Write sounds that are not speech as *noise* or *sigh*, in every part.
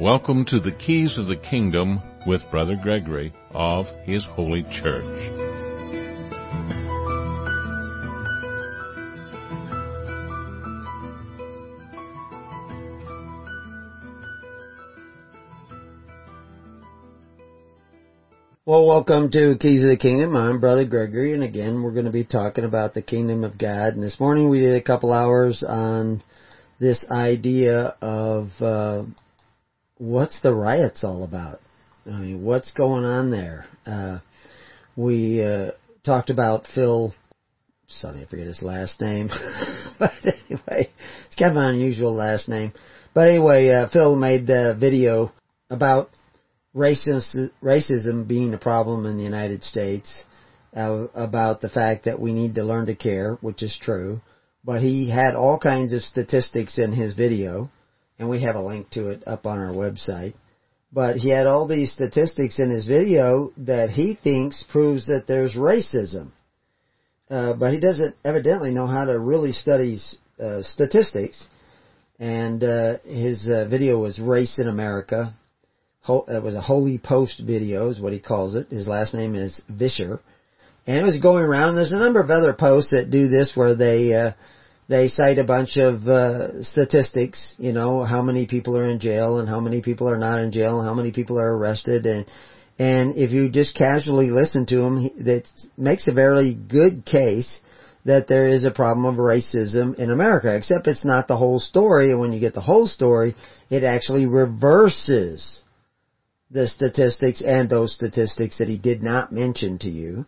Welcome to the Keys of the Kingdom with Brother Gregory of His Holy Church. Well, welcome to Keys of the Kingdom. I'm Brother Gregory, and again, we're going to be talking about the Kingdom of God. And this morning we did a couple hours on this idea of uh, what's the riots all about. I mean, what's going on there? Uh, we uh, talked about Phil. Sorry, I forget his last name. *laughs* but anyway, it's kind of an unusual last name. But anyway, uh, Phil made a video about racism, racism being a problem in the United States, uh, about the fact that we need to learn to care, which is true. But he had all kinds of statistics in his video, and we have a link to it up on our website. But he had all these statistics in his video that he thinks proves that there's racism. Uh, but he doesn't evidently know how to really study uh, statistics. And uh, his uh, video was Race in America, it was a holy post video is what he calls it. His last name is Vischer. And it was going around and there's a number of other posts that do this where they, uh, they cite a bunch of, uh, statistics, you know, how many people are in jail and how many people are not in jail and how many people are arrested and, and if you just casually listen to him, that makes a very good case that there is a problem of racism in America, except it's not the whole story, and when you get the whole story, it actually reverses the statistics and those statistics that he did not mention to you.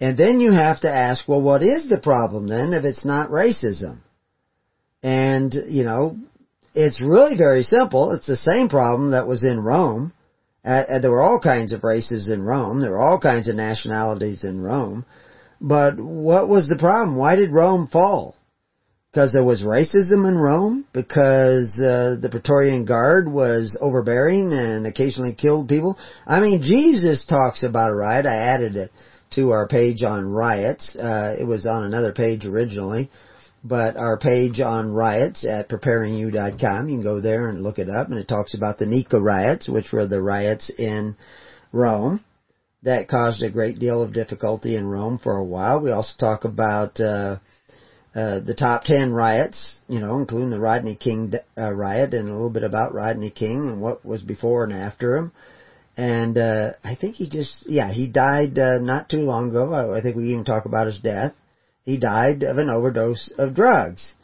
And then you have to ask, well, what is the problem then if it's not racism? And, you know, it's really very simple. It's the same problem that was in Rome. Uh, there were all kinds of races in Rome. There were all kinds of nationalities in Rome. But what was the problem? Why did Rome fall? because there was racism in Rome, because uh, the Praetorian Guard was overbearing and occasionally killed people. I mean, Jesus talks about a riot. I added it to our page on riots. Uh, it was on another page originally, but our page on riots at preparingyou.com, you can go there and look it up, and it talks about the Nika riots, which were the riots in Rome that caused a great deal of difficulty in Rome for a while. We also talk about uh, uh, the top ten riots, you know, including the Rodney King uh, riot and a little bit about Rodney King and what was before and after him. And uh, I think he just, yeah, he died uh, not too long ago. I, I think we even talk about his death. He died of an overdose of drugs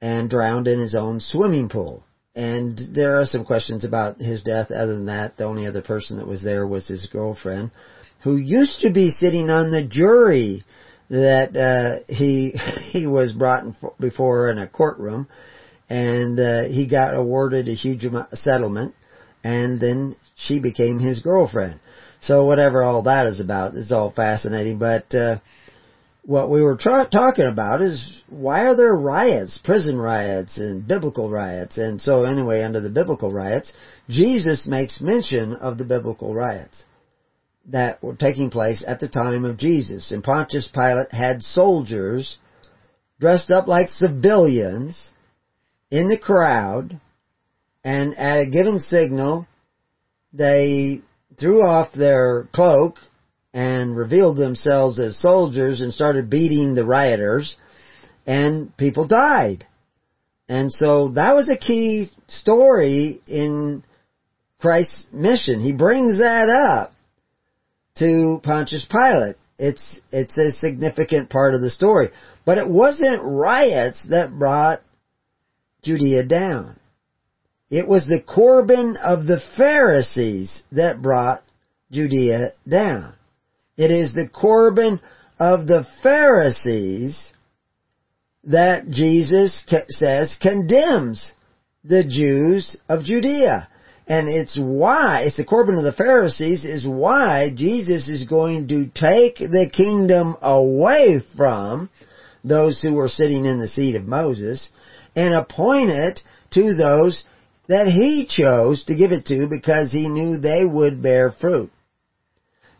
and drowned in his own swimming pool. And there are some questions about his death. Other than that, the only other person that was there was his girlfriend, who used to be sitting on the jury that uh, he *laughs* he was brought in before in a courtroom, and uh, he got awarded a huge amount, settlement, and then she became his girlfriend. So whatever all that is about is all fascinating. But uh, what we were tra- talking about is why are there riots, prison riots, and biblical riots? And so anyway, under the biblical riots, Jesus makes mention of the biblical riots that were taking place at the time of Jesus. And Pontius Pilate had soldiers dressed up like civilians in the crowd, and at a given signal, they threw off their cloak and revealed themselves as soldiers and started beating the rioters, and people died. And so that was a key story in Christ's mission. He brings that up to Pontius Pilate. It's, it's a significant part of the story. But it wasn't riots that brought Judea down. It was the Corban of the Pharisees that brought Judea down. It is the Corban of the Pharisees that Jesus says condemns the Jews of Judea. And it's why, it's the Corban of the Pharisees, is why Jesus is going to take the kingdom away from those who were sitting in the seat of Moses and appoint it to those that he chose to give it to because he knew they would bear fruit.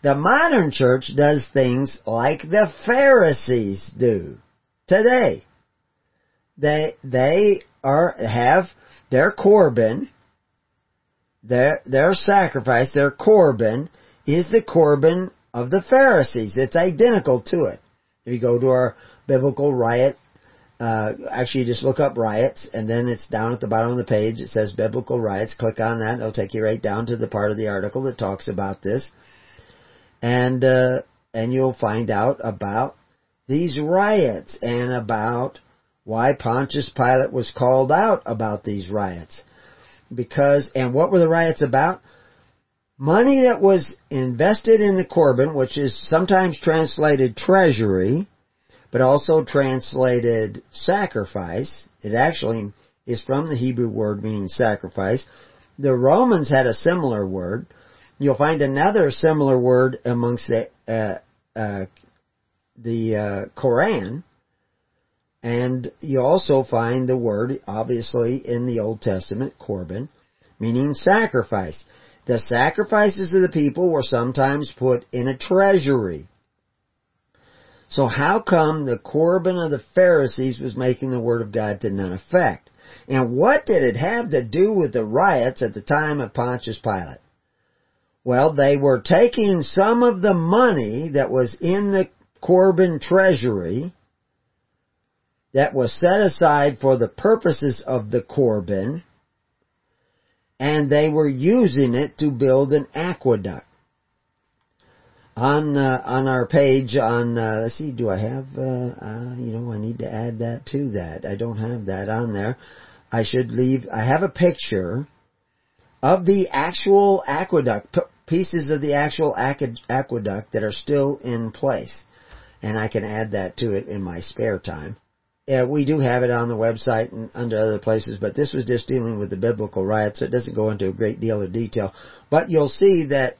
The modern church does things like the Pharisees do today. They, they are, have their Corban, their, their sacrifice, their korban, is the korban of the Pharisees. It's identical to it. If you go to our biblical riot, uh, actually just look up riots and then it's down at the bottom of the page. It says biblical riots. Click on that. It'll take you right down to the part of the article that talks about this. And, uh, and you'll find out about these riots and about why Pontius Pilate was called out about these riots. Because, and what were the riots about? Money that was invested in the Corban, which is sometimes translated treasury, but also translated sacrifice. It actually is from the Hebrew word meaning sacrifice. The Romans had a similar word. You'll find another similar word amongst the uh, uh, the uh, Koran, and you also find the word, obviously, in the Old Testament, korban, meaning sacrifice. The sacrifices of the people were sometimes put in a treasury. So how come the Corban of the Pharisees was making the Word of God to none effect? And what did it have to do with the riots at the time of Pontius Pilate? Well, they were taking some of the money that was in the Corban treasury that was set aside for the purposes of the Corban, and they were using it to build an aqueduct on uh, on our page on uh, let's see do I have uh, uh, you know I need to add that to that. I don't have that on there. I should leave I have a picture of the actual aqueduct p- pieces of the actual aqueduct that are still in place. And I can add that to it in my spare time. Yeah, we do have it on the website and under other places, but this was just dealing with the biblical riot, so it doesn't go into a great deal of detail. But you'll see that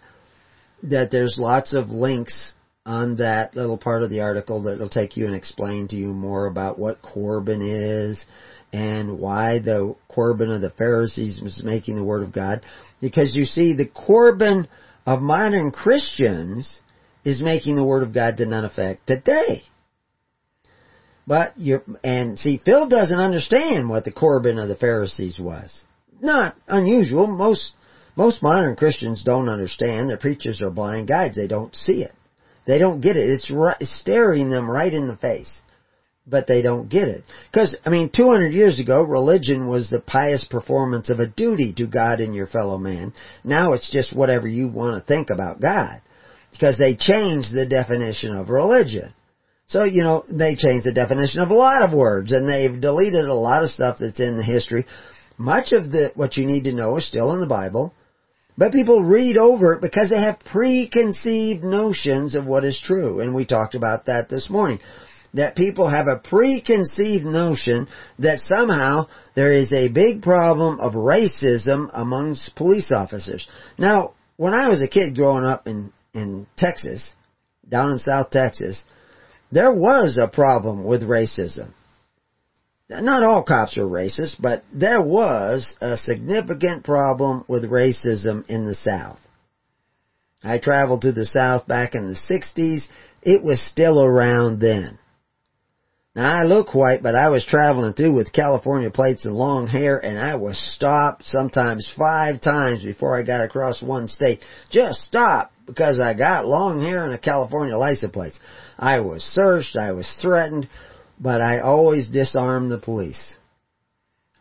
that there's lots of links on that little part of the article that'll take you and explain to you more about what Corban is and why the Corban of the Pharisees was making the Word of God. Because you see, the Corban of modern Christians is making the Word of God to none effect today. But you and see, Phil doesn't understand what the Corban of the Pharisees was. Not unusual. Most most modern Christians don't understand. Their preachers are blind guides. They don't see it. They don't get it. It's, right, staring them right in the face. But they don't get it. Because, I mean, 200 years ago, religion was the pious performance of a duty to God and your fellow man. Now it's just whatever you want to think about God. Because they changed the definition of religion. So, you know, they changed the definition of a lot of words and they've deleted a lot of stuff that's in the history. Much of the, what you need to know is still in the Bible. But people read over it because they have preconceived notions of what is true. And we talked about that this morning. That people have a preconceived notion that somehow there is a big problem of racism amongst police officers. Now, when I was a kid growing up in, in Texas, down in South Texas, there was a problem with racism not all cops are racist, but there was a significant problem with racism in the South. I traveled to the South back in the 60s. It was still around then. Now I look white, but I was traveling through with California plates and long hair and I was stopped sometimes five times before I got across one state. Just stopped because I got long hair and a California license plate. I was searched, I was threatened, but I always disarm the police.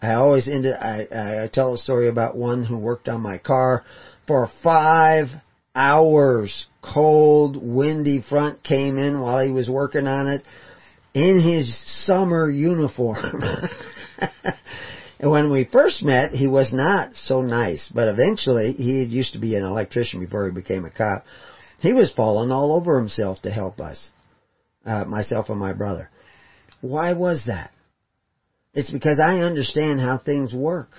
I always ended, I, I tell a story about one who worked on my car for five hours. Cold, windy front came in while he was working on it in his summer uniform. *laughs* and when we first met, he was not so nice, but eventually he used to be an electrician before he became a cop. He was falling all over himself to help us, uh, myself and my brother. Why was that? It's because I understand how things work.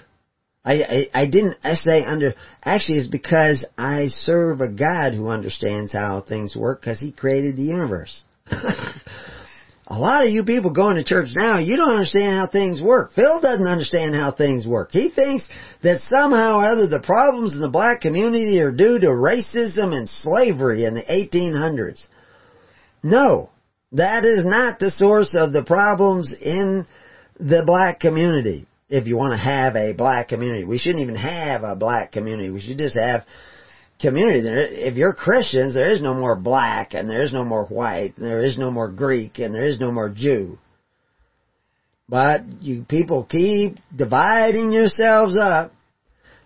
I, I, I didn't say under, actually it's because I serve a God who understands how things work because He created the universe. *laughs* a lot of you people going to church now, you don't understand how things work. Phil doesn't understand how things work. He thinks that somehow or other the problems in the black community are due to racism and slavery in the 1800s. No. That is not the source of the problems in the black community. if you want to have a black community. We shouldn't even have a black community. We should just have community. There if you're Christians, there is no more black and there is no more white and there is no more Greek and there is no more Jew. But you people keep dividing yourselves up.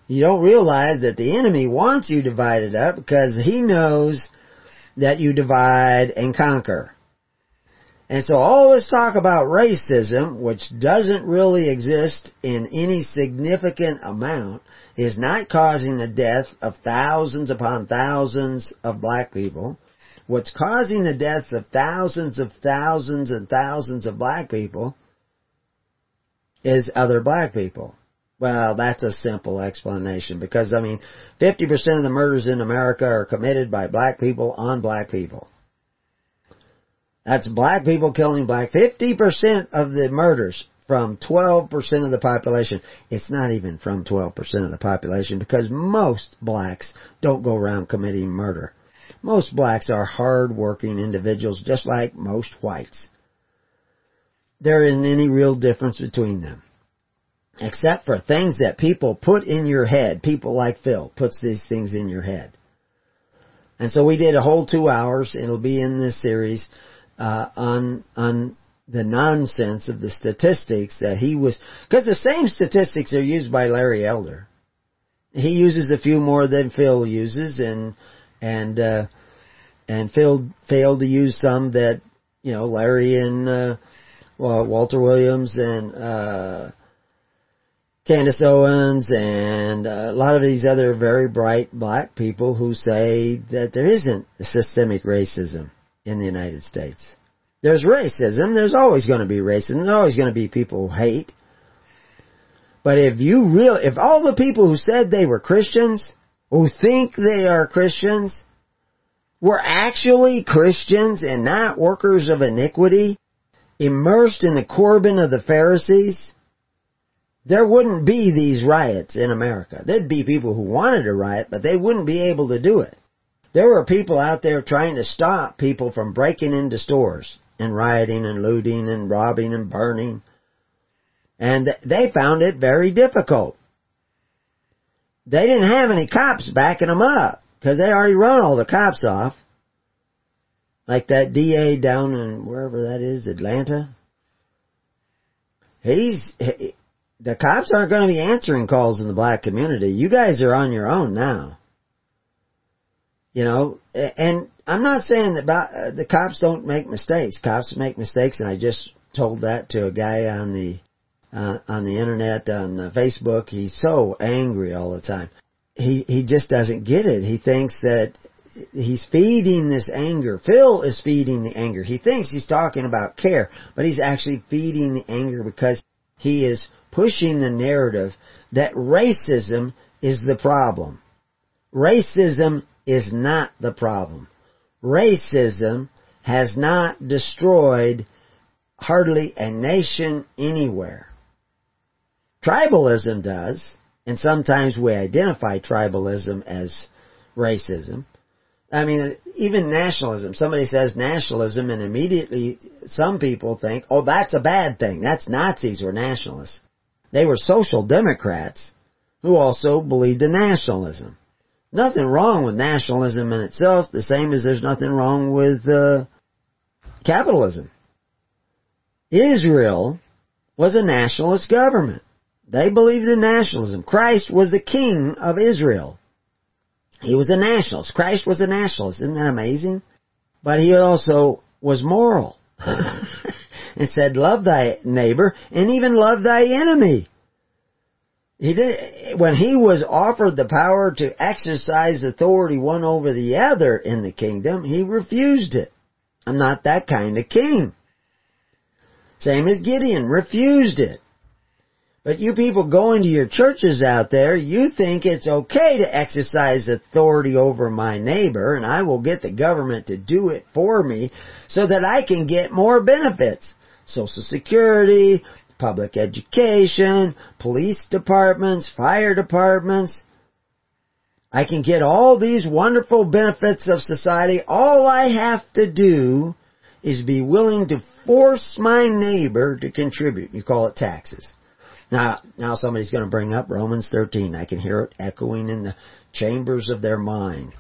You don't realize that the enemy wants you divided up because he knows that you divide and conquer. And so all this talk about racism, which doesn't really exist in any significant amount, is not causing the death of thousands upon thousands of black people. What's causing the deaths of thousands of thousands and thousands of black people is other black people. Well, that's a simple explanation because I mean, 50% of the murders in America are committed by black people on black people. That's black people killing black. 50% of the murders from 12% of the population. It's not even from 12% of the population because most blacks don't go around committing murder. Most blacks are hard-working individuals just like most whites. There isn't any real difference between them. Except for things that people put in your head. People like Phil puts these things in your head. And so we did a whole two hours. It'll be in this series uh, on on the nonsense of the statistics that he was, because the same statistics are used by Larry Elder. He uses a few more than Phil uses, and and uh, and Phil failed to use some that you know Larry and uh, well, Walter Williams and uh, Candace Owens and a lot of these other very bright black people who say that there isn't systemic racism in the United States. There's racism. There's always going to be racism. There's always going to be people who hate. But if you real, if all the people who said they were Christians, who think they are Christians, were actually Christians and not workers of iniquity, immersed in the Corban of the Pharisees, there wouldn't be these riots in America. There'd be people who wanted to riot, but they wouldn't be able to do it. There were people out there trying to stop people from breaking into stores and rioting and looting and robbing and burning. And they found it very difficult. They didn't have any cops backing them up because they already run all the cops off. Like that DA down in wherever that is, Atlanta. He's, he, the cops aren't going to be answering calls in the black community. You guys are on your own now. You know, and I'm not saying that uh, the cops don't make mistakes. Cops make mistakes, and I just told that to a guy on the uh, on the internet on uh, Facebook. He's so angry all the time. He he just doesn't get it. He thinks that he's feeding this anger. Phil is feeding the anger. He thinks he's talking about care, but he's actually feeding the anger because he is pushing the narrative that racism is the problem. Racism is not the problem racism has not destroyed hardly a nation anywhere. Tribalism does, and sometimes we identify tribalism as racism. I mean, even nationalism. Somebody says nationalism and immediately some people think, oh, that's a bad thing. That's Nazis or nationalists. They were social democrats who also believed in nationalism nothing wrong with nationalism in itself, the same as there's nothing wrong with uh, capitalism. Israel was a nationalist government. They believed in nationalism. Christ was the king of Israel. He was a nationalist. Christ was a nationalist. Isn't that amazing? But he also was moral. *laughs* and said, love thy neighbor and even love thy enemy. He did, when he was offered the power to exercise authority one over the other in the kingdom, he refused it. I'm not that kind of king. Same as Gideon, refused it. But you people going to your churches out there, you think it's okay to exercise authority over my neighbor and I will get the government to do it for me so that I can get more benefits. Social Security, public education, police departments, fire departments. I can get all these wonderful benefits of society. All I have to do is be willing to force my neighbor to contribute. You call it taxes. Now, now somebody's going to bring up Romans 13. I can hear it echoing in the chambers of their mind.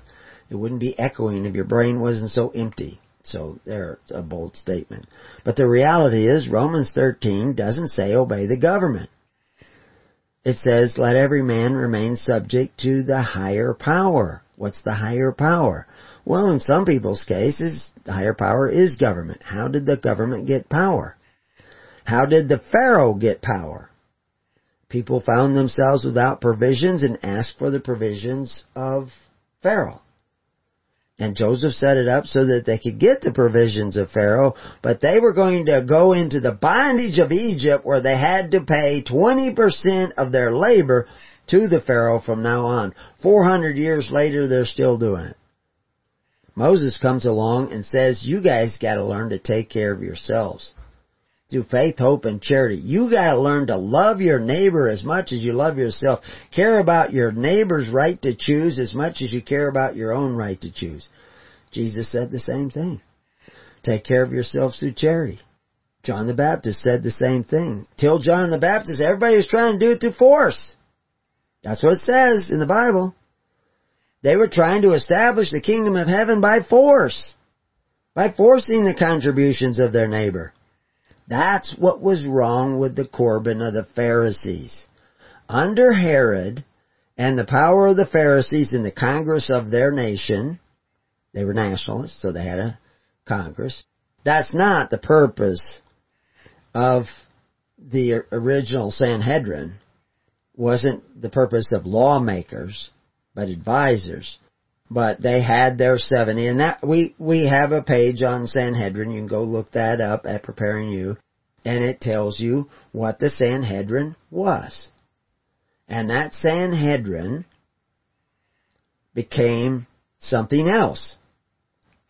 It wouldn't be echoing if your brain wasn't so empty. So there's a bold statement. But the reality is Romans 13 doesn't say obey the government. It says let every man remain subject to the higher power. What's the higher power? Well, in some people's cases, the higher power is government. How did the government get power? How did the Pharaoh get power? People found themselves without provisions and asked for the provisions of Pharaoh. And Joseph set it up so that they could get the provisions of Pharaoh, but they were going to go into the bondage of Egypt where they had to pay 20% of their labor to the Pharaoh from now on. 400 years later, they're still doing it. Moses comes along and says, you guys gotta learn to take care of yourselves. Through faith, hope, and charity. You gotta learn to love your neighbor as much as you love yourself. Care about your neighbor's right to choose as much as you care about your own right to choose. Jesus said the same thing. Take care of yourselves through charity. John the Baptist said the same thing. Till John the Baptist, everybody was trying to do it through force. That's what it says in the Bible. They were trying to establish the kingdom of heaven by force. By forcing the contributions of their neighbor. That's what was wrong with the Corban of the Pharisees. Under Herod and the power of the Pharisees in the Congress of their nation, they were nationalists, so they had a Congress. That's not the purpose of the original Sanhedrin wasn't the purpose of lawmakers, but advisors. But they had their 70, and that, we, we have a page on Sanhedrin, you can go look that up at Preparing You, and it tells you what the Sanhedrin was. And that Sanhedrin became something else.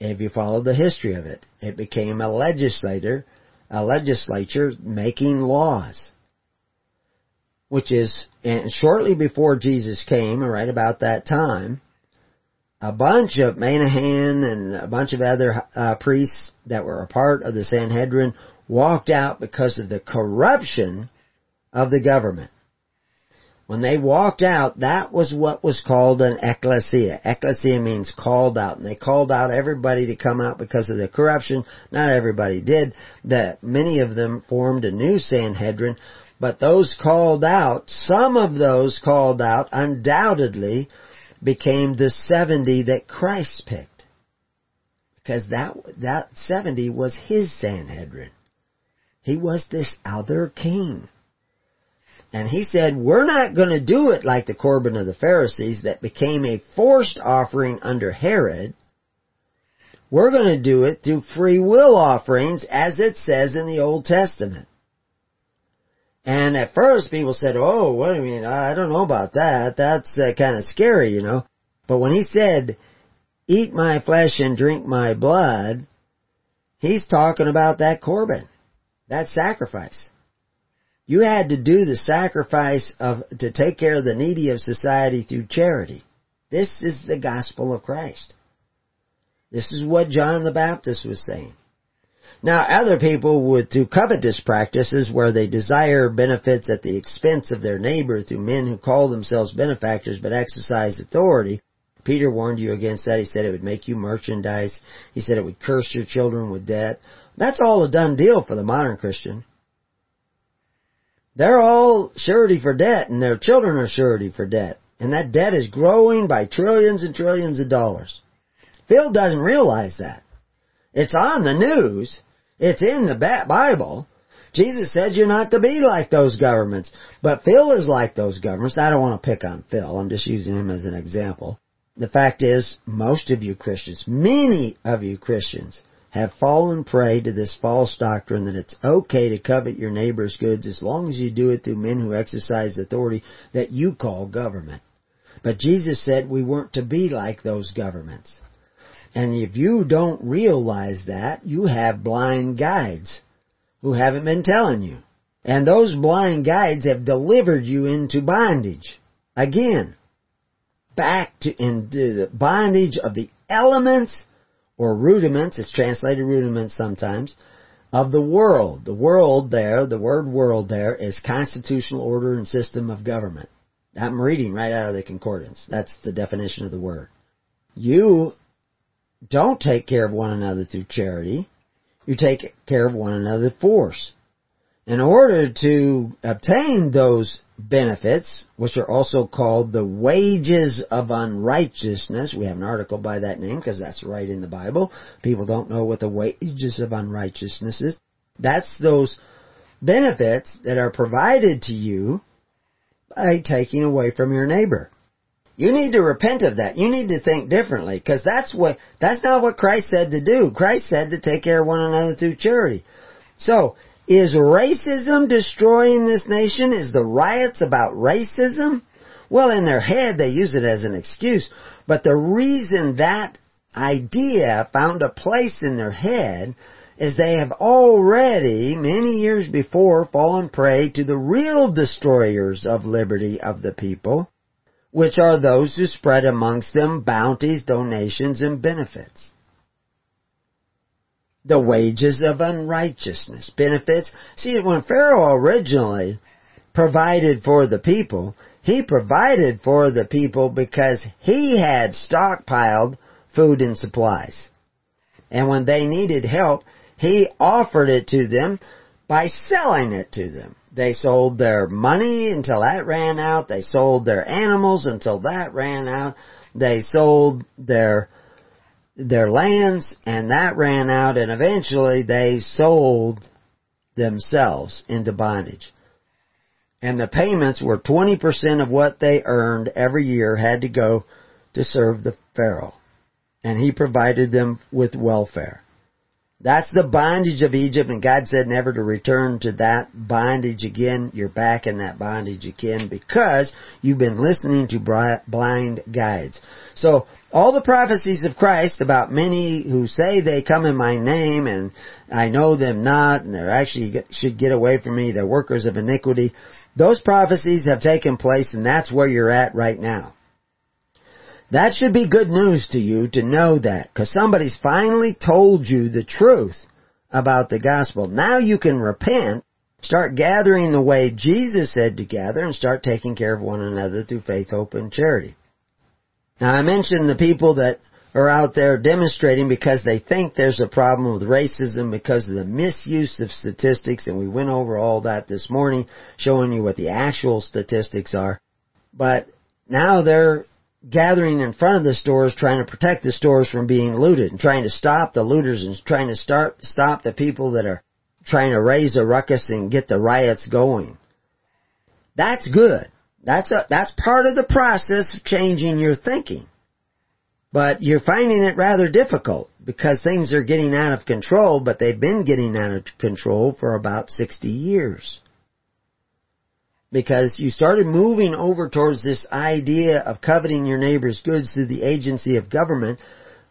If you follow the history of it, it became a legislator, a legislature making laws which is and shortly before Jesus came, right about that time, a bunch of Menahem and a bunch of other uh, priests that were a part of the Sanhedrin walked out because of the corruption of the government. When they walked out, that was what was called an ecclesia. Ecclesia means called out, and they called out everybody to come out because of the corruption. Not everybody did. That many of them formed a new Sanhedrin, but those called out, some of those called out undoubtedly became the 70 that Christ picked. Because that, that 70 was his Sanhedrin. He was this other king. And he said, we're not going to do it like the Corban of the Pharisees that became a forced offering under Herod. We're going to do it through free will offerings as it says in the Old Testament. And at first people said, oh, what do you mean? I don't know about that. That's uh, kind of scary, you know. But when he said, eat my flesh and drink my blood, he's talking about that Corban, that sacrifice. You had to do the sacrifice of, to take care of the needy of society through charity. This is the gospel of Christ. This is what John the Baptist was saying. Now, other people would do covetous practices where they desire benefits at the expense of their neighbor through men who call themselves benefactors but exercise authority. Peter warned you against that. He said it would make you merchandise. He said it would curse your children with debt. That's all a done deal for the modern Christian. They're all surety for debt and their children are surety for debt. And that debt is growing by trillions and trillions of dollars. Phil doesn't realize that. It's on the news, it's in the Bible. Jesus said you're not to be like those governments. But Phil is like those governments. I don't want to pick on Phil. I'm just using him as an example. The fact is, most of you Christians, many of you Christians, have fallen prey to this false doctrine that it's okay to covet your neighbor's goods as long as you do it through men who exercise authority that you call government. But Jesus said we weren't to be like those governments. And if you don't realize that, you have blind guides who haven't been telling you. And those blind guides have delivered you into bondage. Again, back to into the bondage of the elements or rudiments, it's translated rudiments sometimes, of the world. The world there, the word world there is constitutional order and system of government. I'm reading right out of the concordance. That's the definition of the word. You don't take care of one another through charity. You take care of one another force. In order to obtain those benefits, which are also called the wages of unrighteousness, we have an article by that name because that's right in the Bible. People don't know what the wages of unrighteousness is. That's those benefits that are provided to you by taking away from your neighbor. You need to repent of that. You need to think differently because that's what, that's not what Christ said to do. Christ said to take care of one another through charity. So, is racism destroying this nation? Is the riots about racism? Well, in their head they use it as an excuse, but the reason that idea found a place in their head is they have already, many years before, fallen prey to the real destroyers of liberty of the people, which are those who spread amongst them bounties, donations, and benefits. The wages of unrighteousness, benefits. See, when Pharaoh originally provided for the people, he provided for the people because he had stockpiled food and supplies. And when they needed help, he offered it to them by selling it to them. They sold their money until that ran out. They sold their animals until that ran out. They sold their their lands and that ran out and eventually they sold themselves into bondage. And the payments were 20% of what they earned every year had to go to serve the Pharaoh. And he provided them with welfare. That's the bondage of Egypt, and God said never to return to that bondage again. You're back in that bondage again because you've been listening to blind guides. So, all the prophecies of Christ about many who say they come in my name and I know them not, and they're actually should get away from me, they're workers of iniquity, those prophecies have taken place and that's where you're at right now. That should be good news to you to know that, because somebody's finally told you the truth about the gospel. Now you can repent, start gathering the way Jesus said to gather, and start taking care of one another through faith, hope, and charity. Now I mentioned the people that are out there demonstrating because they think there's a problem with racism because of the misuse of statistics, and we went over all that this morning, showing you what the actual statistics are. But now they're gathering in front of the stores trying to protect the stores from being looted and trying to stop the looters and trying to start, stop the people that are trying to raise a ruckus and get the riots going. That's good. That's a, that's part of the process of changing your thinking. But you're finding it rather difficult because things are getting out of control, but they've been getting out of control for about 60 years because you started moving over towards this idea of coveting your neighbor's goods through the agency of government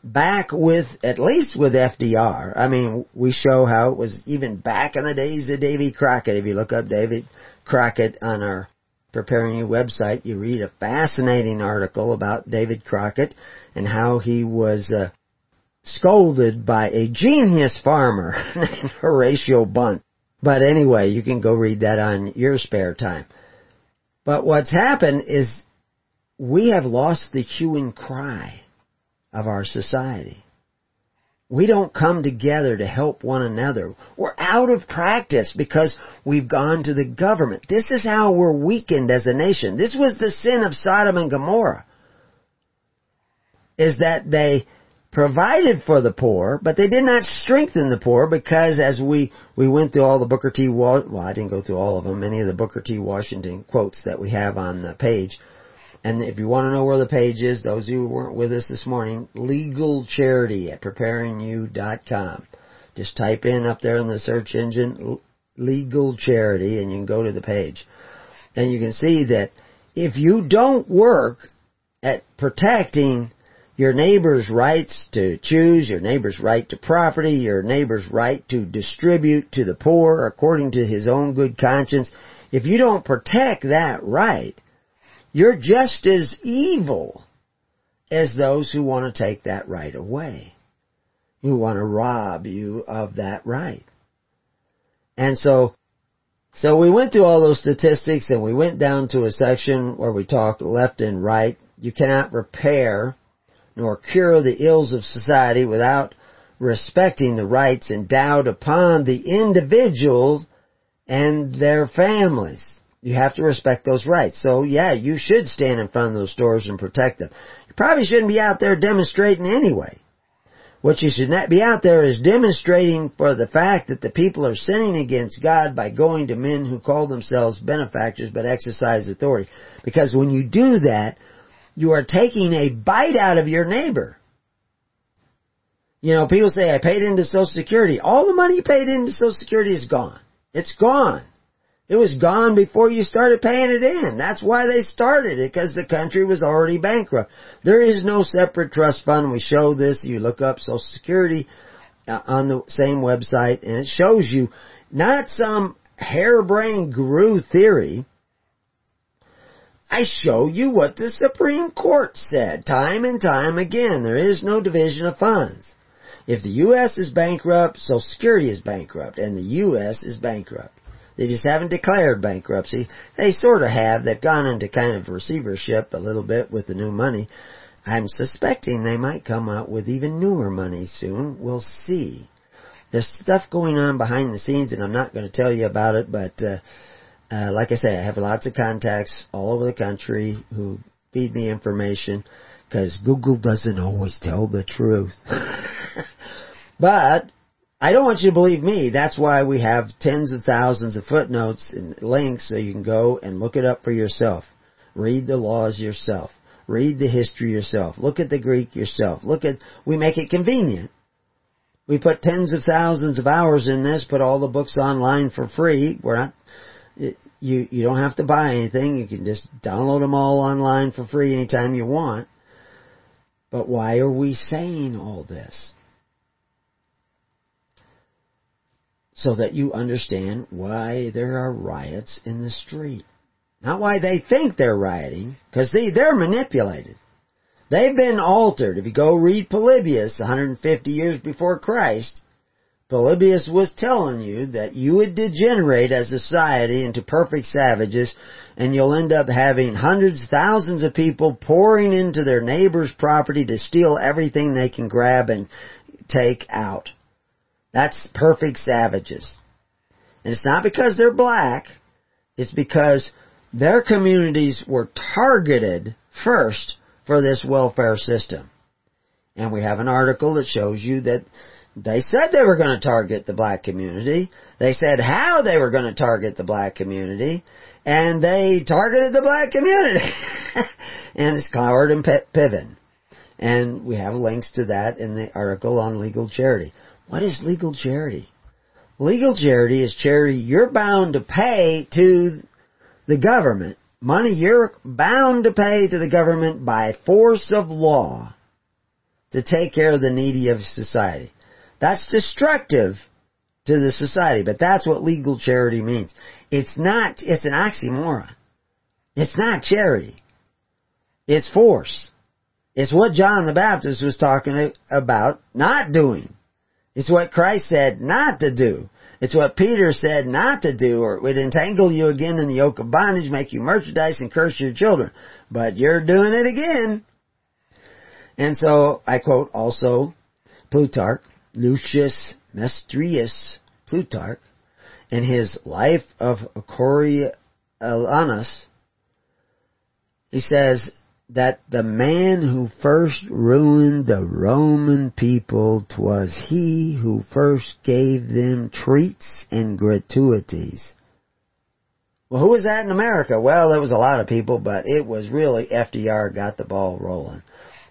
back with, at least with FDR. I mean, we show how it was even back in the days of Davy Crockett. If you look up David Crockett on our Preparing You website, you read a fascinating article about David Crockett and how he was uh, scolded by a genius farmer *laughs* named Horatio Bunce but anyway, you can go read that on your spare time. But what's happened is we have lost the hue and cry of our society. We don't come together to help one another. We're out of practice because we've gone to the government. This is how we're weakened as a nation. This was the sin of Sodom and Gomorrah. Is that they provided for the poor, but they did not strengthen the poor because as we, we went through all the Booker T, well, I didn't go through all of them, many of the Booker T. Washington quotes that we have on the page. And if you want to know where the page is, those who weren't with us this morning, legal charity at preparingyou.com. Just type in up there in the search engine, legal charity, and you can go to the page. And you can see that if you don't work at protecting your neighbor's rights to choose, your neighbor's right to property, your neighbor's right to distribute to the poor according to his own good conscience, if you don't protect that right, you're just as evil as those who want to take that right away, who want to rob you of that right. And so, so we went through all those statistics and we went down to a section where we talk left and right. You cannot repair nor cure the ills of society without respecting the rights endowed upon the individuals and their families. You have to respect those rights. So yeah, you should stand in front of those stores and protect them. You probably shouldn't be out there demonstrating anyway. What you should not be out there is demonstrating for the fact that the people are sinning against God by going to men who call themselves benefactors but exercise authority. Because when you do that, you are taking a bite out of your neighbor. You know, people say, I paid into Social Security. All the money you paid into Social Security is gone. It's gone. It was gone before you started paying it in. That's why they started it, because the country was already bankrupt. There is no separate trust fund. We show this. You look up Social Security uh, on the same website, and it shows you not some harebrained guru theory. I show you what the Supreme Court said time and time again. There is no division of funds. If the U.S. is bankrupt, Social Security is bankrupt, and the U.S. is bankrupt. They just haven't declared bankruptcy. They sort of have. They've gone into kind of receivership a little bit with the new money. I'm suspecting they might come out with even newer money soon. We'll see. There's stuff going on behind the scenes, and I'm not going to tell you about it, but uh, uh, like I say, I have lots of contacts all over the country who feed me information because Google doesn't always tell the truth. *laughs* but I don't want you to believe me. That's why we have tens of thousands of footnotes and links so you can go and look it up for yourself. Read the laws yourself. Read the history yourself. Look at the Greek yourself. Look at, we make it convenient. We put tens of thousands of hours in this, put all the books online for free. We're not, you, you don't have to buy anything. You can just download them all online for free anytime you want. But why are we saying all this? So that you understand why there are riots in the street. Not why they think they're rioting, because see, they're manipulated. They've been altered. If you go read Polybius 150 years before Christ, Polybius was telling you that you would degenerate as a society into perfect savages and you'll end up having hundreds, thousands of people pouring into their neighbor's property to steal everything they can grab and take out. That's perfect savages. And it's not because they're black, it's because their communities were targeted first for this welfare system. And we have an article that shows you that they said they were going to target the black community. They said how they were going to target the black community. And they targeted the black community. *laughs* and it's Cloward and Piven. And we have links to that in the article on legal charity. What is legal charity? Legal charity is charity you're bound to pay to the government. Money you're bound to pay to the government by force of law to take care of the needy of society. That's destructive to the society, but that's what legal charity means. It's not, it's an oxymoron. It's not charity. It's force. It's what John the Baptist was talking about not doing. It's what Christ said not to do. It's what Peter said not to do, or it would entangle you again in the yoke of bondage, make you merchandise, and curse your children. But you're doing it again. And so, I quote also Plutarch, Lucius Mestrius Plutarch, in his Life of Coriolanus, he says that the man who first ruined the Roman people twas he who first gave them treats and gratuities. Well, who was that in America? Well, there was a lot of people, but it was really FDR got the ball rolling.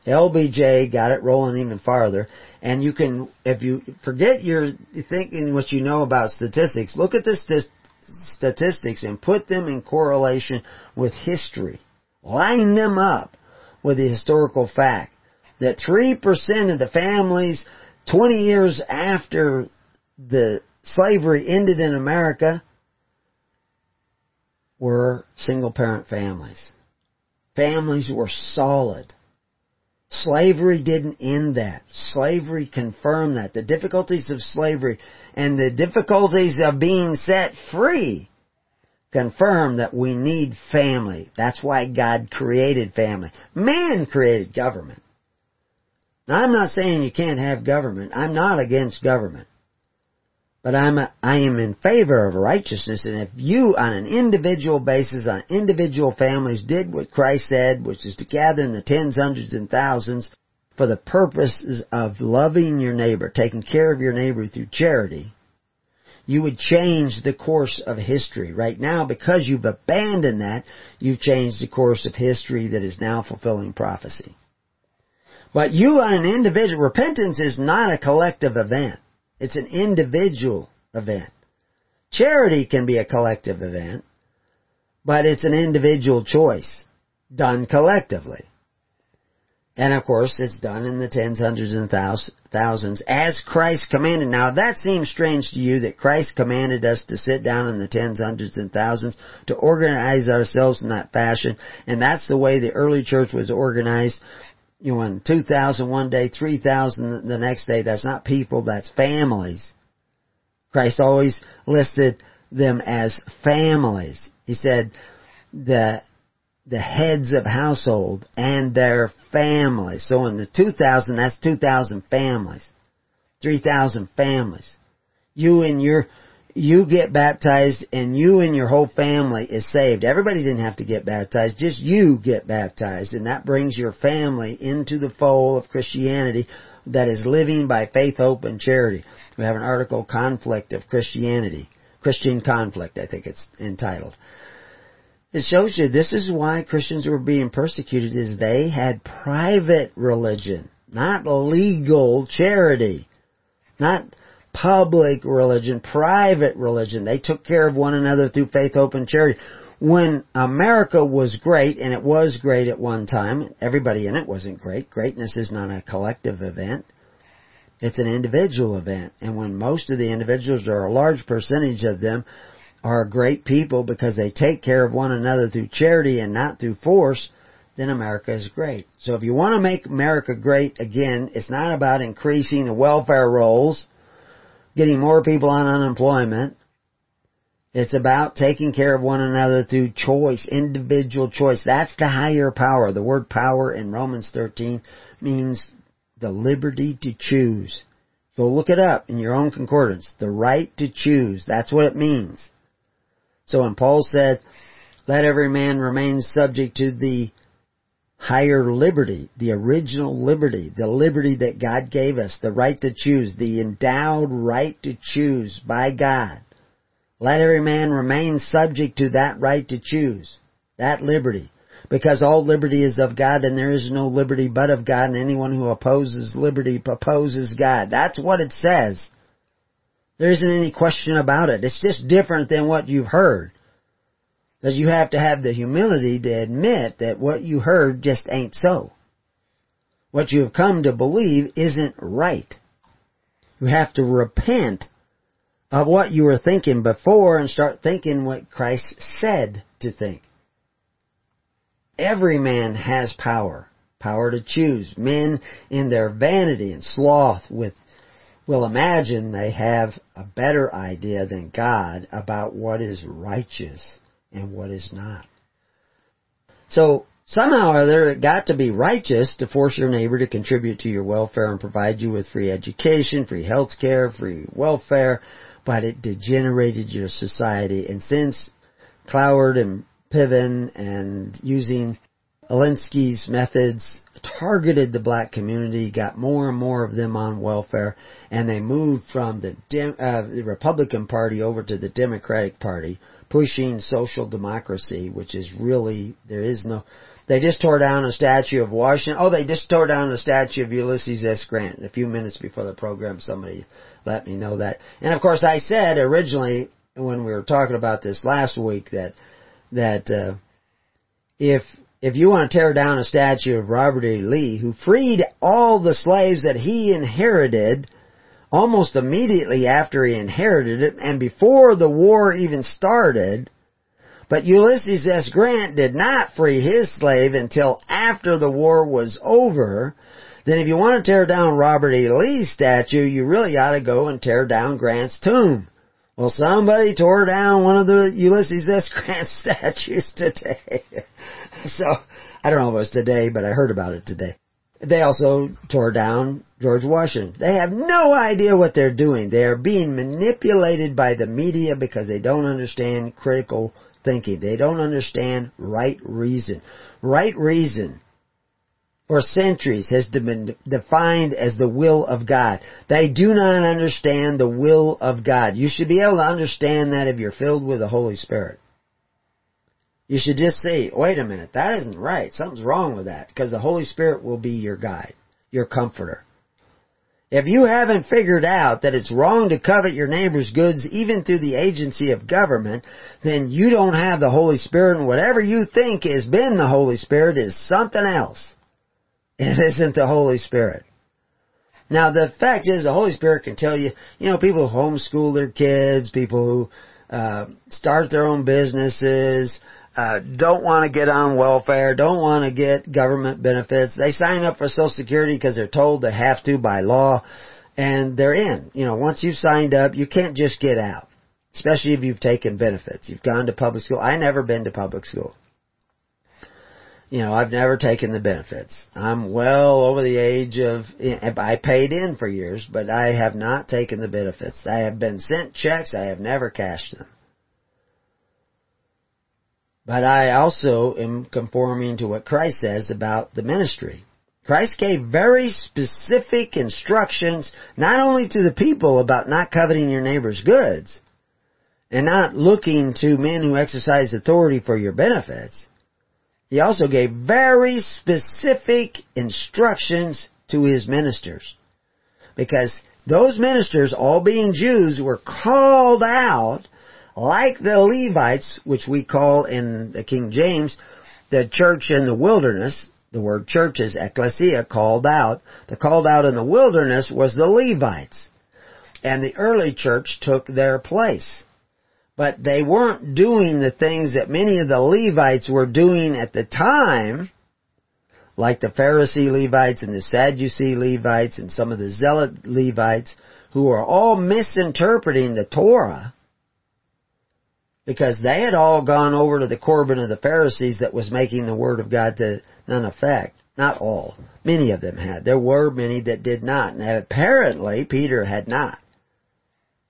LBJ got it rolling even farther. And you can, if you forget your thinking what you know about statistics, look at the st- statistics and put them in correlation with history. Line them up with the historical fact that 3% of the families 20 years after the slavery ended in America were single parent families. Families were solid Slavery didn't end that. Slavery confirmed that. The difficulties of slavery and the difficulties of being set free confirm that we need family. That's why God created family. Man created government. Now I'm not saying you can't have government. I'm not against government. But I'm a, I am in favor of righteousness and if you on an individual basis on individual families did what Christ said, which is to gather in the tens, hundreds, and thousands for the purposes of loving your neighbor, taking care of your neighbor through charity, you would change the course of history. Right now, because you've abandoned that, you've changed the course of history that is now fulfilling prophecy. But you on an individual, repentance is not a collective event. It's an individual event. Charity can be a collective event, but it's an individual choice done collectively. And of course, it's done in the tens, hundreds, and thousands as Christ commanded. Now, that seems strange to you that Christ commanded us to sit down in the tens, hundreds, and thousands to organize ourselves in that fashion. And that's the way the early church was organized. You know, in 2,000 one day, 3,000 the next day. That's not people, that's families. Christ always listed them as families. He said that the heads of household and their families. So in the 2000, that's 2,000 families. 3,000 families. You and your, you get baptized and you and your whole family is saved. Everybody didn't have to get baptized, just you get baptized and that brings your family into the fold of Christianity that is living by faith, hope, and charity. We have an article, Conflict of Christianity. Christian Conflict, I think it's entitled. It shows you this is why Christians were being persecuted is they had private religion, not legal charity, not public religion, private religion. They took care of one another through faith, hope, and charity. When America was great, and it was great at one time, everybody in it wasn't great. Greatness is not a collective event. It's an individual event. And when most of the individuals, or a large percentage of them, are great people because they take care of one another through charity and not through force, then America is great. So if you want to make America great again, it's not about increasing the welfare rolls, getting more people on unemployment. It's about taking care of one another through choice, individual choice. That's the higher power. The word power in Romans 13 means the liberty to choose. Go look it up in your own concordance. The right to choose. That's what it means. So when Paul said, let every man remain subject to the higher liberty, the original liberty, the liberty that God gave us, the right to choose, the endowed right to choose by God. Let every man remain subject to that right to choose, that liberty. Because all liberty is of God and there is no liberty but of God and anyone who opposes liberty opposes God. That's what it says. There isn't any question about it. It's just different than what you've heard. That you have to have the humility to admit that what you heard just ain't so. What you have come to believe isn't right. You have to repent of what you were thinking before and start thinking what Christ said to think. Every man has power. Power to choose. Men in their vanity and sloth with will imagine they have a better idea than God about what is righteous and what is not. So, somehow or other, it got to be righteous to force your neighbor to contribute to your welfare and provide you with free education, free health care, free welfare, but it degenerated your society. And since Cloward and Piven and using Alinsky's methods targeted the black community, got more and more of them on welfare, and they moved from the, Dem- uh, the Republican Party over to the Democratic Party, pushing social democracy, which is really, there is no, they just tore down a statue of Washington. Oh, they just tore down a statue of Ulysses S. Grant. A few minutes before the program, somebody let me know that. And of course, I said originally when we were talking about this last week that that uh, if if you want to tear down a statue of Robert E. Lee, who freed all the slaves that he inherited almost immediately after he inherited it and before the war even started, But Ulysses S. Grant did not free his slave until after the war was over. Then if you want to tear down Robert E. Lee's statue, you really ought to go and tear down Grant's tomb. Well, somebody tore down one of the Ulysses S. Grant *laughs* statues today. *laughs* so, I don't know if it was today, but I heard about it today. They also tore down George Washington. They have no idea what they're doing. They are being manipulated by the media because they don't understand critical thinking. They don't understand right reason. Right reason for centuries has been defined as the will of God. They do not understand the will of God. You should be able to understand that if you're filled with the Holy Spirit. You should just say, wait a minute, that isn't right. Something's wrong with that. Because the Holy Spirit will be your guide, your comforter. If you haven't figured out that it's wrong to covet your neighbor's goods even through the agency of government, then you don't have the Holy Spirit and whatever you think has been the Holy Spirit is something else. It isn't the Holy Spirit. Now the fact is the Holy Spirit can tell you, you know, people who homeschool their kids, people who uh, start their own businesses, uh, don't want to get on welfare, don't want to get government benefits. They sign up for Social Security because they're told they have to by law, and they're in. You know, once you've signed up, you can't just get out. Especially if you've taken benefits. You've gone to public school. I never been to public school. You know, I've never taken the benefits. I'm well over the age of, I paid in for years, but I have not taken the benefits. I have been sent checks, I have never cashed them. But I also am conforming to what Christ says about the ministry. Christ gave very specific instructions not only to the people about not coveting your neighbor's goods and not looking to men who exercise authority for your benefits. He also gave very specific instructions to his ministers. Because those ministers, all being Jews, were called out like the Levites, which we call in the King James the church in the wilderness, the word church is ecclesia, called out. The called out in the wilderness was the Levites. And the early church took their place. But they weren't doing the things that many of the Levites were doing at the time, like the Pharisee Levites and the Sadducee Levites and some of the Zealot Levites, who were all misinterpreting the Torah because they had all gone over to the Corban of the Pharisees that was making the Word of God to none effect. Not all. Many of them had. There were many that did not. And apparently Peter had not.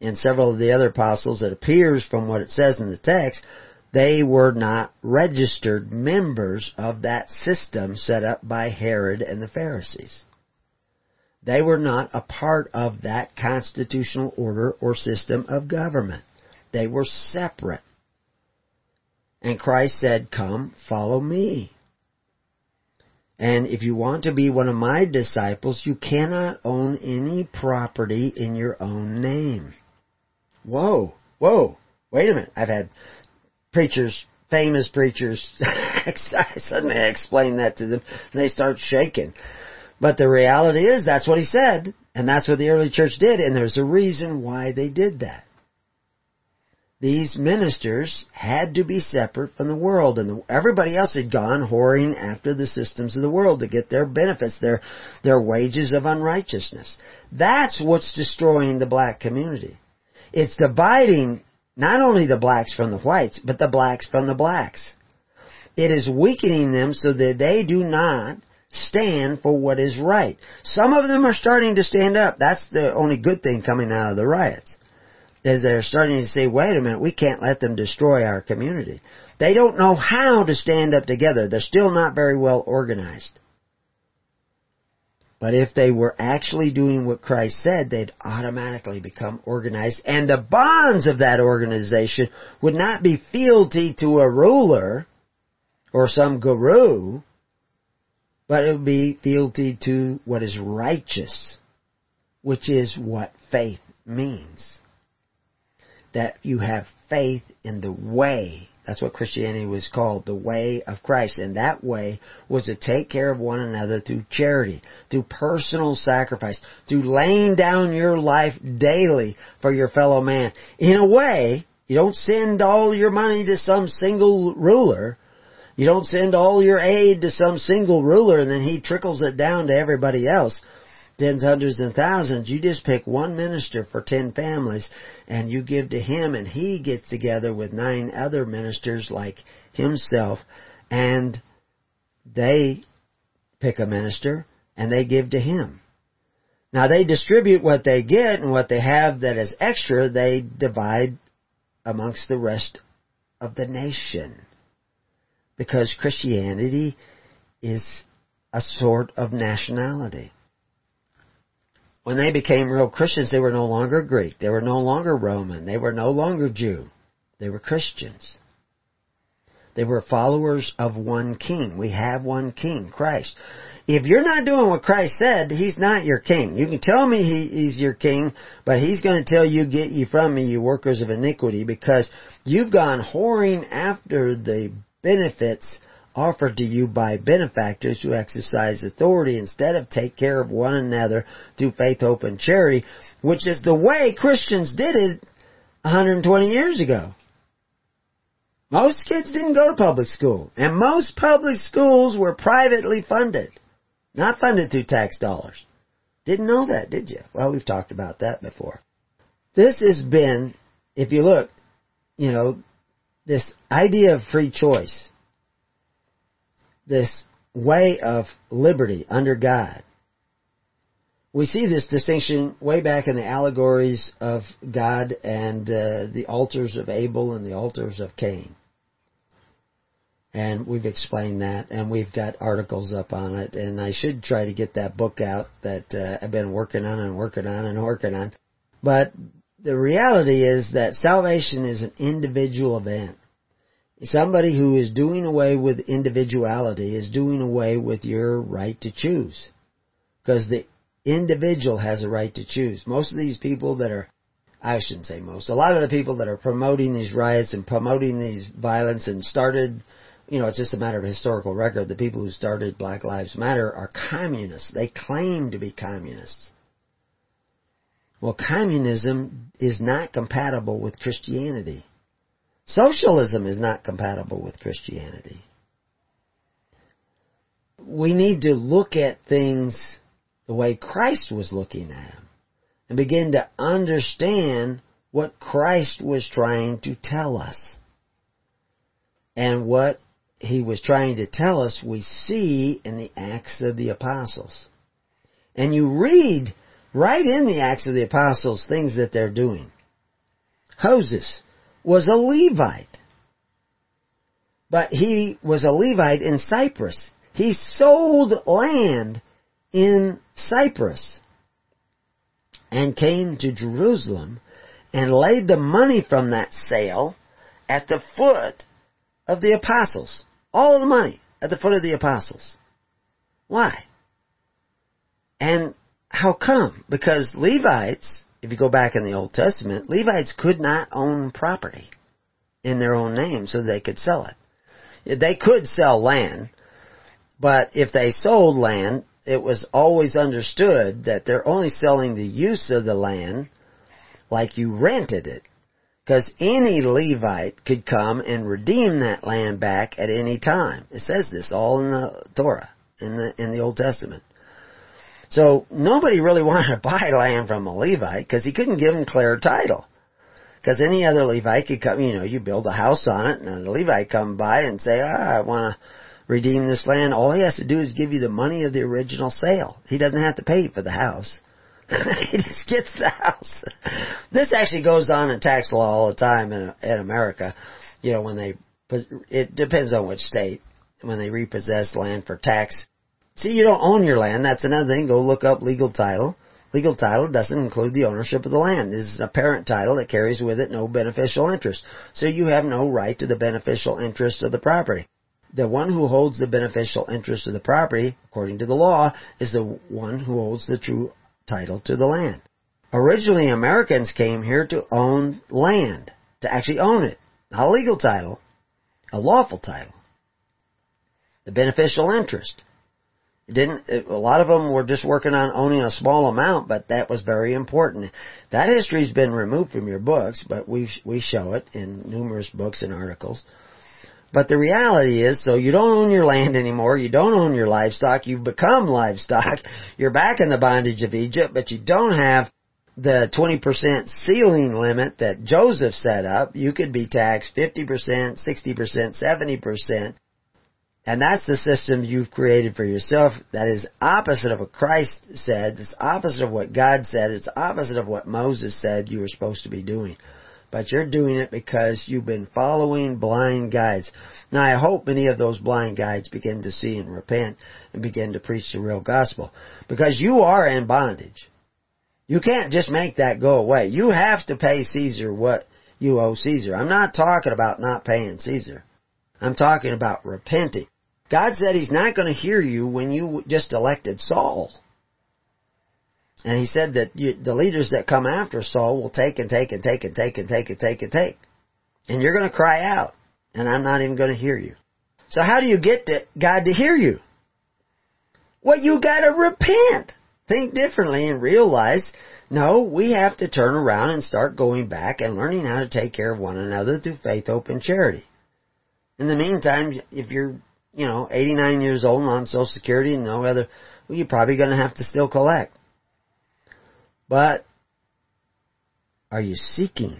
And several of the other apostles, it appears from what it says in the text, they were not registered members of that system set up by Herod and the Pharisees. They were not a part of that constitutional order or system of government. They were separate. And Christ said, come, follow me. And if you want to be one of my disciples, you cannot own any property in your own name. Whoa, whoa, wait a minute. I've had preachers, famous preachers, *laughs* suddenly I explain that to them, and they start shaking. But the reality is, that's what he said, and that's what the early church did, and there's a reason why they did that these ministers had to be separate from the world and everybody else had gone whoring after the systems of the world to get their benefits, their, their wages of unrighteousness. That's what's destroying the black community. It's dividing not only the blacks from the whites, but the blacks from the blacks. It is weakening them so that they do not stand for what is right. Some of them are starting to stand up. That's the only good thing coming out of the riots is they're starting to say, wait a minute, we can't let them destroy our community. They don't know how to stand up together. They're still not very well organized. But if they were actually doing what Christ said, they'd automatically become organized and the bonds of that organization would not be fealty to a ruler or some guru, but it would be fealty to what is righteous, which is what faith means that you have faith in the way. That's what Christianity was called, the way of Christ. And that way was to take care of one another through charity, through personal sacrifice, through laying down your life daily for your fellow man. In a way You don't send all your money to some single ruler. You don't send all your aid to some single ruler and then he trickles it down to everybody else. Tens, hundreds, and thousands. You just pick one minister for ten families and you give to him and he gets together with nine other ministers like himself and they pick a minister and they give to him. Now they distribute what they get and what they have that is extra, they divide amongst the rest of the nation. Because Christianity is a sort of nationality. When they became real Christians, they were no longer Greek. They were no longer Roman. They were no longer Jew. They were Christians. They were followers of one king. We have one king, Christ. If you're not doing what Christ said, He's not your king. You can tell me he, He's your king, but He's going to tell you, get you from me, you workers of iniquity, because you've gone whoring after the benefits offered to you by benefactors who exercise authority instead of take care of one another through faith, hope, and charity, which is the way Christians did it 120 years ago. Most kids didn't go to public school, and most public schools were privately funded, not funded through tax dollars. Didn't know that, did you? Well, we've talked about that before. This has been, if you look, you know, this idea of free choice, this way of liberty under God. We see this distinction way back in the allegories of God and uh, the altars of Abel and the altars of Cain. And we've explained that, and we've got articles up on it, and I should try to get that book out that uh, I've been working on and working on and working on. But the reality is that salvation is an individual event. Somebody who is doing away with individuality is doing away with your right to choose. Because the individual has a right to choose. Most of these people that are I shouldn't say most. A lot of the people that are promoting these riots and promoting these violence and started you know, it's just a matter of historical record. The people who started Black Lives Matter are communists. They claim to be communists. Well, communism is not compatible with Christianity. Socialism is not compatible with Christianity. We need to look at things the way Christ was looking at them and begin to understand what Christ was trying to tell us and what he was trying to tell us we see in the Acts of the Apostles. And you read right in the Acts of the Apostles things that they're doing. Moses was a Levite. But he was a Levite in Cyprus. He sold land in Cyprus and came to Jerusalem and laid the money from that sale at the foot of the apostles. All the money at the foot of the apostles. Why? And how come? Because Levites, if you go back in the Old Testament, Levites could not own property in their own name so they could sell it. They could sell land, but if they sold land, it was always understood that they're only selling the use of the land like you rented it. Because any Levite could come and redeem that land back at any time. It says this all in the Torah, in the, in the Old Testament. So nobody really *laughs* wanted to buy land from a Levite because he couldn't give him clear title. Because any other Levite could come, you know, you build a house on it and a Levite come by and say, ah, I want to redeem this land. All he has to do is give you the money of the original sale. He doesn't have to pay for the house. *laughs* he just gets the house. This actually goes on in tax law all the time in, in America. You know, when they, it depends on which state, when they repossess land for tax. See, you don't own your land. That's another thing. Go look up legal title. Legal title doesn't include the ownership of the land. It is a parent title that carries with it no beneficial interest. So you have no right to the beneficial interest of the property. The one who holds the beneficial interest of the property, according to the law, is the one who holds the true title to the land. Originally, Americans came here to own land, to actually own it. Not a legal title, a lawful title. The beneficial interest. Didn't, a lot of them were just working on owning a small amount, but that was very important. That history's been removed from your books, but we, we show it in numerous books and articles. But the reality is, so you don't own your land anymore, you don't own your livestock, you've become livestock, *laughs* you're back in the bondage of Egypt, but you don't have the 20% ceiling limit that Joseph set up. You could be taxed 50%, 60%, 70%. And that's the system you've created for yourself that is opposite of what Christ said. It's opposite of what God said. It's opposite of what Moses said you were supposed to be doing but you're doing it because you've been following blind guides. Now I hope many of those blind guides begin to see and repent and begin to preach the real gospel. Because you are in bondage. You can't just make that go away. You have to pay Caesar what you owe Caesar. I'm not talking about not paying Caesar. I'm talking about repenting. God said He's not going to hear you when you just elected Saul. And he said that you, the leaders that come after Saul will take and take and take and take and take and take and take. And you're going to cry out. And I'm not even going to hear you. So how do you get to God to hear you? Well, you gotta repent. Think differently and realize, no, we have to turn around and start going back and learning how to take care of one another through faith, hope, and charity. In the meantime, if you're, you know, 89 years old and on Social Security and no other, well, you're probably gonna have to still collect. But are you seeking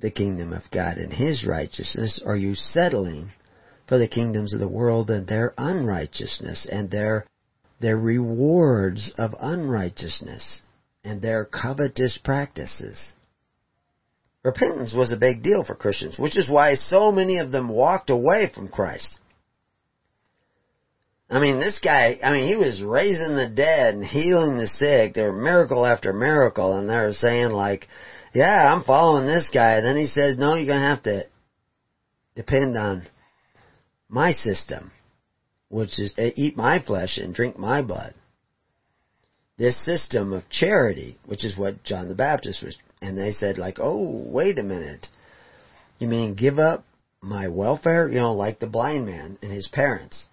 the kingdom of God and His righteousness? Are you settling for the kingdoms of the world and their unrighteousness and their their rewards of unrighteousness and their covetous practices? Repentance was a big deal for Christians, which is why so many of them walked away from Christ. I mean, this guy, I mean, he was raising the dead and healing the sick. There were miracle after miracle, and they were saying like, yeah, I'm following this guy. And then he says, no, you're going to have to depend on my system, which is eat my flesh and drink my blood. This system of charity, which is what John the Baptist was, and they said like, oh, wait a minute. You mean give up my welfare? You know, like the blind man and his parents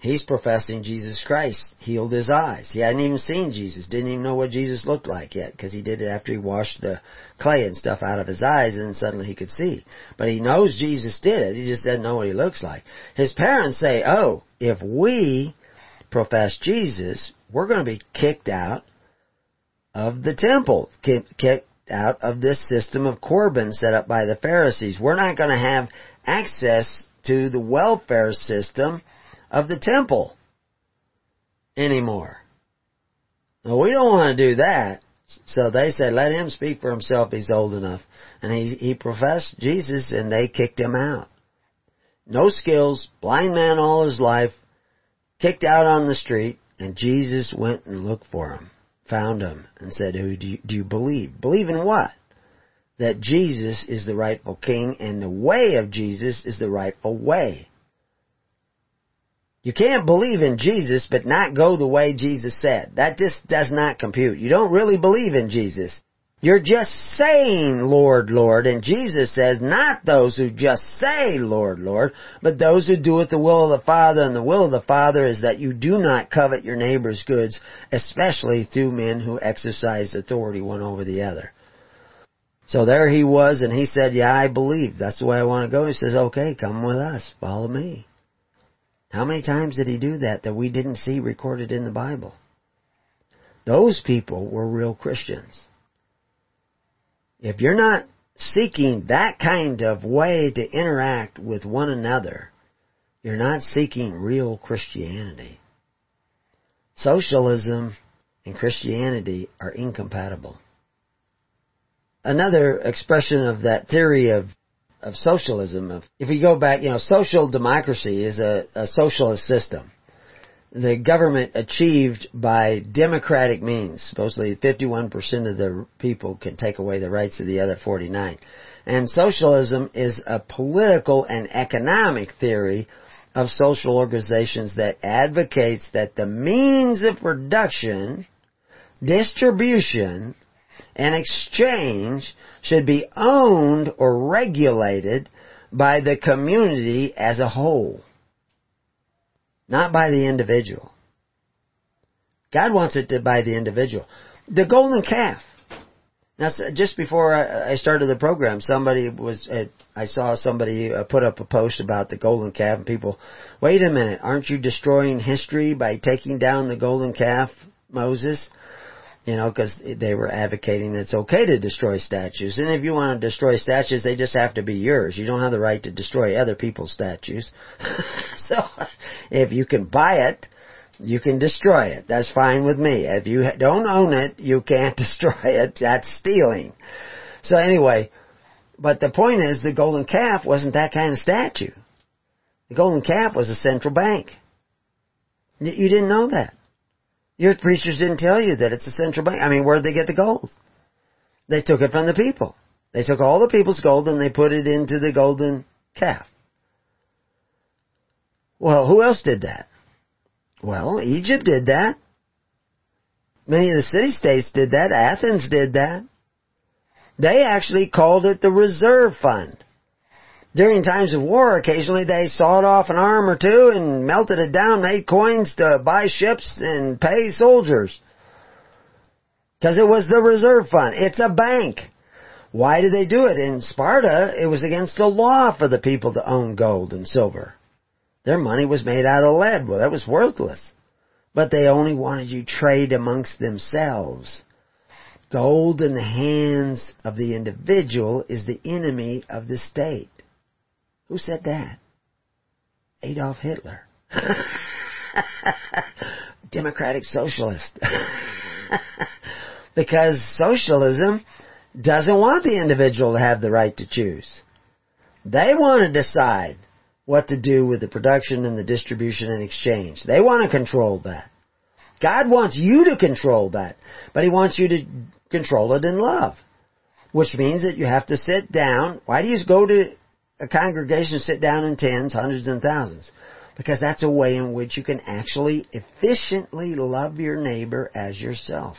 He's professing Jesus Christ healed his eyes. He hadn't even seen Jesus, didn't even know what Jesus looked like yet, because he did it after he washed the clay and stuff out of his eyes, and then suddenly he could see. But he knows Jesus did it. He just doesn't know what he looks like. His parents say, "Oh, if we profess Jesus, we're going to be kicked out of the temple, kicked out of this system of Corban set up by the Pharisees. We're not going to have access to the welfare system." Of the temple anymore. Now we don't want to do that. So they said, let him speak for himself. He's old enough. And he, he professed Jesus and they kicked him out. No skills, blind man all his life, kicked out on the street, and Jesus went and looked for him, found him, and said, who do you, do you believe? Believe in what? That Jesus is the rightful king and the way of Jesus is the rightful way. You can't believe in Jesus but not go the way Jesus said. That just does not compute. You don't really believe in Jesus. You're just saying, Lord, Lord, and Jesus says, not those who just say, Lord, Lord, but those who do it the will of the Father, and the will of the Father is that you do not covet your neighbor's goods, especially through men who exercise authority one over the other. So there he was, and he said, yeah, I believe. That's the way I want to go. He says, okay, come with us. Follow me. How many times did he do that that we didn't see recorded in the Bible? Those people were real Christians. If you're not seeking that kind of way to interact with one another, you're not seeking real Christianity. Socialism and Christianity are incompatible. Another expression of that theory of of socialism. Of if we go back, you know, social democracy is a, a socialist system. The government achieved by democratic means. Supposedly, 51% of the people can take away the rights of the other 49. And socialism is a political and economic theory of social organizations that advocates that the means of production, distribution, and exchange should be owned or regulated by the community as a whole, not by the individual. God wants it to by the individual. The golden calf. Now, just before I started the program, somebody was, uh, I saw somebody uh, put up a post about the golden calf and people, wait a minute, aren't you destroying history by taking down the golden calf, Moses? You know, because they were advocating that it's okay to destroy statues. And if you want to destroy statues, they just have to be yours. You don't have the right to destroy other people's statues. *laughs* so, if you can buy it, you can destroy it. That's fine with me. If you don't own it, you can't *laughs* destroy it. That's stealing. So anyway, but the point is the golden calf wasn't that kind of statue. The golden calf was a central bank. You didn't know that. Your preachers didn't tell you that it's a central bank. I mean, where did they get the gold? They took it from the people. They took all the people's gold and they put it into the golden calf. Well, who else did that? Well, Egypt did that. Many of the city states did that. Athens did that. They actually called it the reserve fund. During times of war, occasionally they sawed off an arm or two and melted it down, made coins to buy ships and pay soldiers. Because it was the reserve fund. It's a bank. Why did they do it? In Sparta, it was against the law for the people to own gold and silver. Their money was made out of lead. Well, that was worthless. But they only wanted you trade amongst themselves. Gold in the hands of the individual is the enemy of the state. Who said that? Adolf Hitler. *laughs* Democratic socialist. *laughs* because socialism doesn't want the individual to have the right to choose. They want to decide what to do with the production and the distribution and exchange. They want to control that. God wants you to control that, but He wants you to control it in love. Which means that you have to sit down. Why do you go to a congregation sit down in tens, hundreds, and thousands. Because that's a way in which you can actually efficiently love your neighbor as yourself.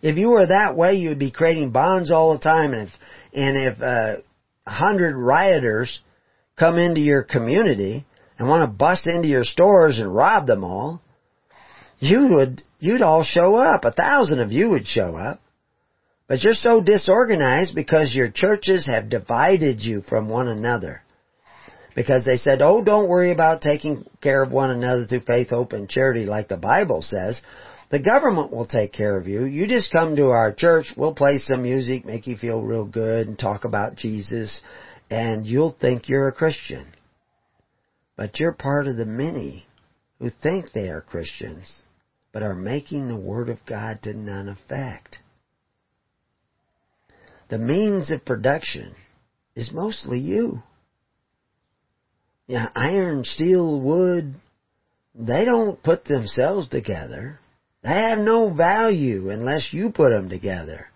If you were that way, you would be creating bonds all the time, and if and if uh, a hundred rioters come into your community and want to bust into your stores and rob them all, you would you'd all show up. A thousand of you would show up. But you're so disorganized because your churches have divided you from one another. Because they said, oh, don't worry about taking care of one another through faith, hope, and charity like the Bible says. The government will take care of you. You just come to our church, we'll play some music, make you feel real good, and talk about Jesus, and you'll think you're a Christian. But you're part of the many who think they are Christians, but are making the Word of God to none effect the means of production is mostly you. Yeah, iron, steel, wood, they don't put themselves together. They have no value unless you put them together.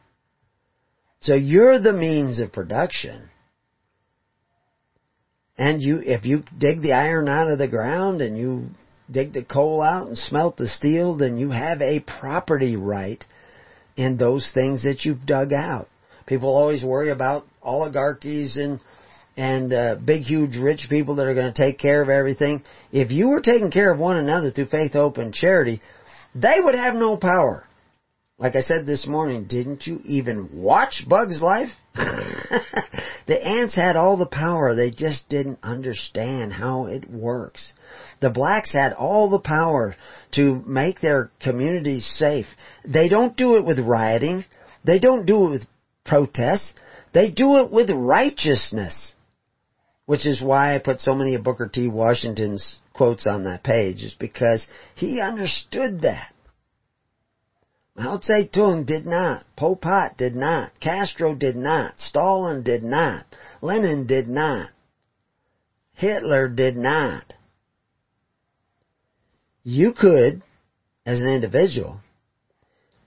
So you're the means of production. And you, if you dig the iron out of the ground and you dig the coal out and smelt the steel, then you have a property right in those things that you've dug out. People always worry about oligarchies and and uh, big, huge, rich people that are going to take care of everything. If you were taking care of one another through faith, hope, and charity, they would have no power. Like I said this morning, didn't you even watch Bug's Life? *laughs* the ants had all the power. They just didn't understand how it works. The blacks had all the power to make their communities safe. They don't do it with rioting. They don't do it with protests. They do it with righteousness. Which is why I put so many of Booker T. Washington's quotes on that page, is because he understood that. Mao Zedong did not. Pol Pot did not. Castro did not. Stalin did not. Lenin did not. Hitler did not. You could, as an individual,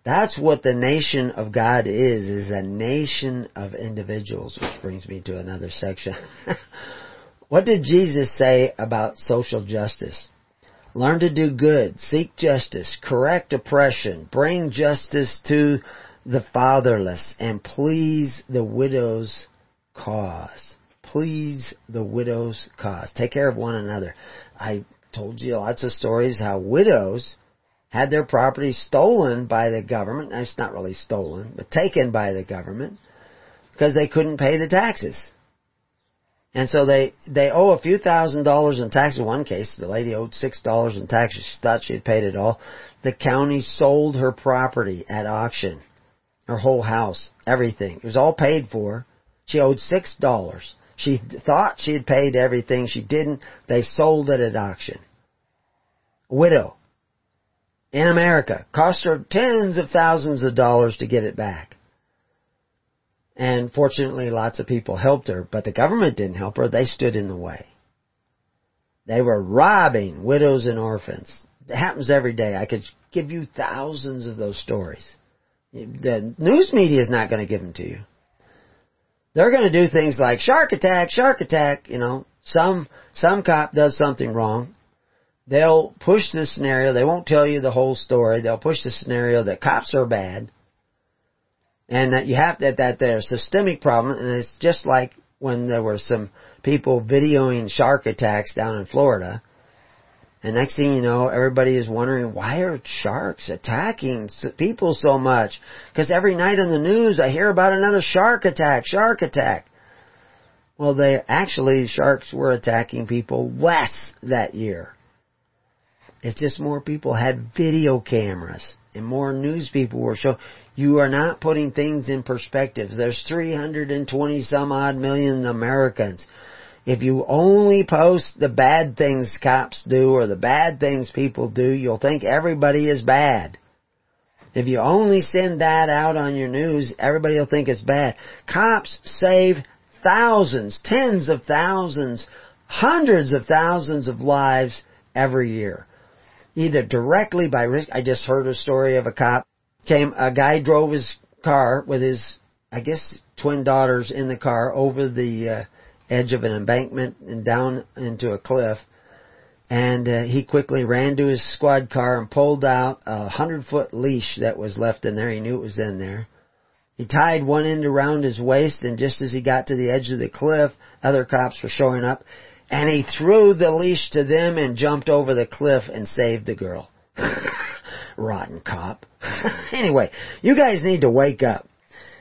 that's what the nation of God is, is a nation of individuals, which brings me to another section. *laughs* what did Jesus say about social justice? Learn to do good, seek justice, correct oppression, bring justice to the fatherless, and please the widow's cause. Please the widow's cause. Take care of one another. I told you lots of stories how widows had their property stolen by the government. It's not really stolen, but taken by the government because they couldn't pay the taxes. And so they, they owe a few thousand dollars in taxes. In one case, the lady owed six dollars in taxes. She thought she had paid it all. The county sold her property at auction. Her whole house. Everything. It was all paid for. She owed six dollars. She thought she had paid everything. She didn't. They sold it at auction. Widow. In America. Cost her tens of thousands of dollars to get it back. And fortunately, lots of people helped her, but the government didn't help her. They stood in the way. They were robbing widows and orphans. It happens every day. I could give you thousands of those stories. The news media is not going to give them to you. They're going to do things like shark attack, shark attack, you know, some, some cop does something wrong. They'll push this scenario. They won't tell you the whole story. They'll push the scenario that cops are bad and that you have that that there's a systemic problem, and it's just like when there were some people videoing shark attacks down in Florida. And next thing you know, everybody is wondering why are sharks attacking people so much? Because every night on the news I hear about another shark attack, shark attack. Well, they actually sharks were attacking people less that year. It's just more people had video cameras and more news people were showing. You are not putting things in perspective. There's 320 some odd million Americans. If you only post the bad things cops do or the bad things people do, you'll think everybody is bad. If you only send that out on your news, everybody will think it's bad. Cops save thousands, tens of thousands, hundreds of thousands of lives every year. Either directly by risk, I just heard a story of a cop came, a guy drove his car with his, I guess, twin daughters in the car over the uh, edge of an embankment and down into a cliff. And uh, he quickly ran to his squad car and pulled out a hundred foot leash that was left in there. He knew it was in there. He tied one end around his waist and just as he got to the edge of the cliff, other cops were showing up and he threw the leash to them and jumped over the cliff and saved the girl. *laughs* Rotten cop. *laughs* anyway, you guys need to wake up.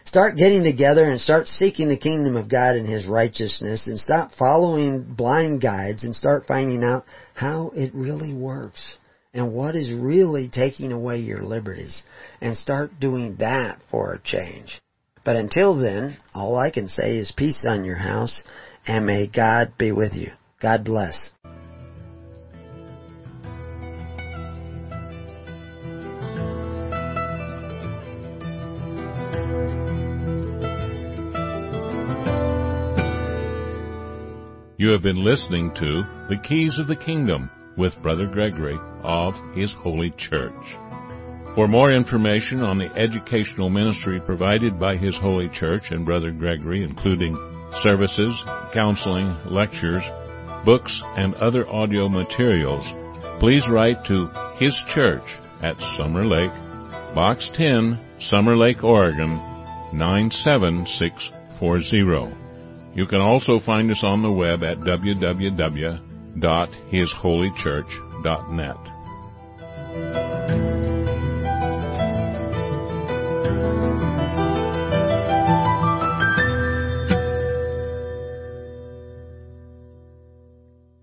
Start getting together and start seeking the kingdom of God and His righteousness and stop following blind guides and start finding out how it really works and what is really taking away your liberties and start doing that for a change. But until then, all I can say is peace on your house and may God be with you. God bless. You have been listening to The Keys of the Kingdom with Brother Gregory of His Holy Church. For more information on the educational ministry provided by His Holy Church and Brother Gregory, including services, counseling, lectures, books, and other audio materials, please write to His Church at Summer Lake, Box 10, Summer Lake, Oregon 97640. You can also find us on the web at www.hisholychurch.net.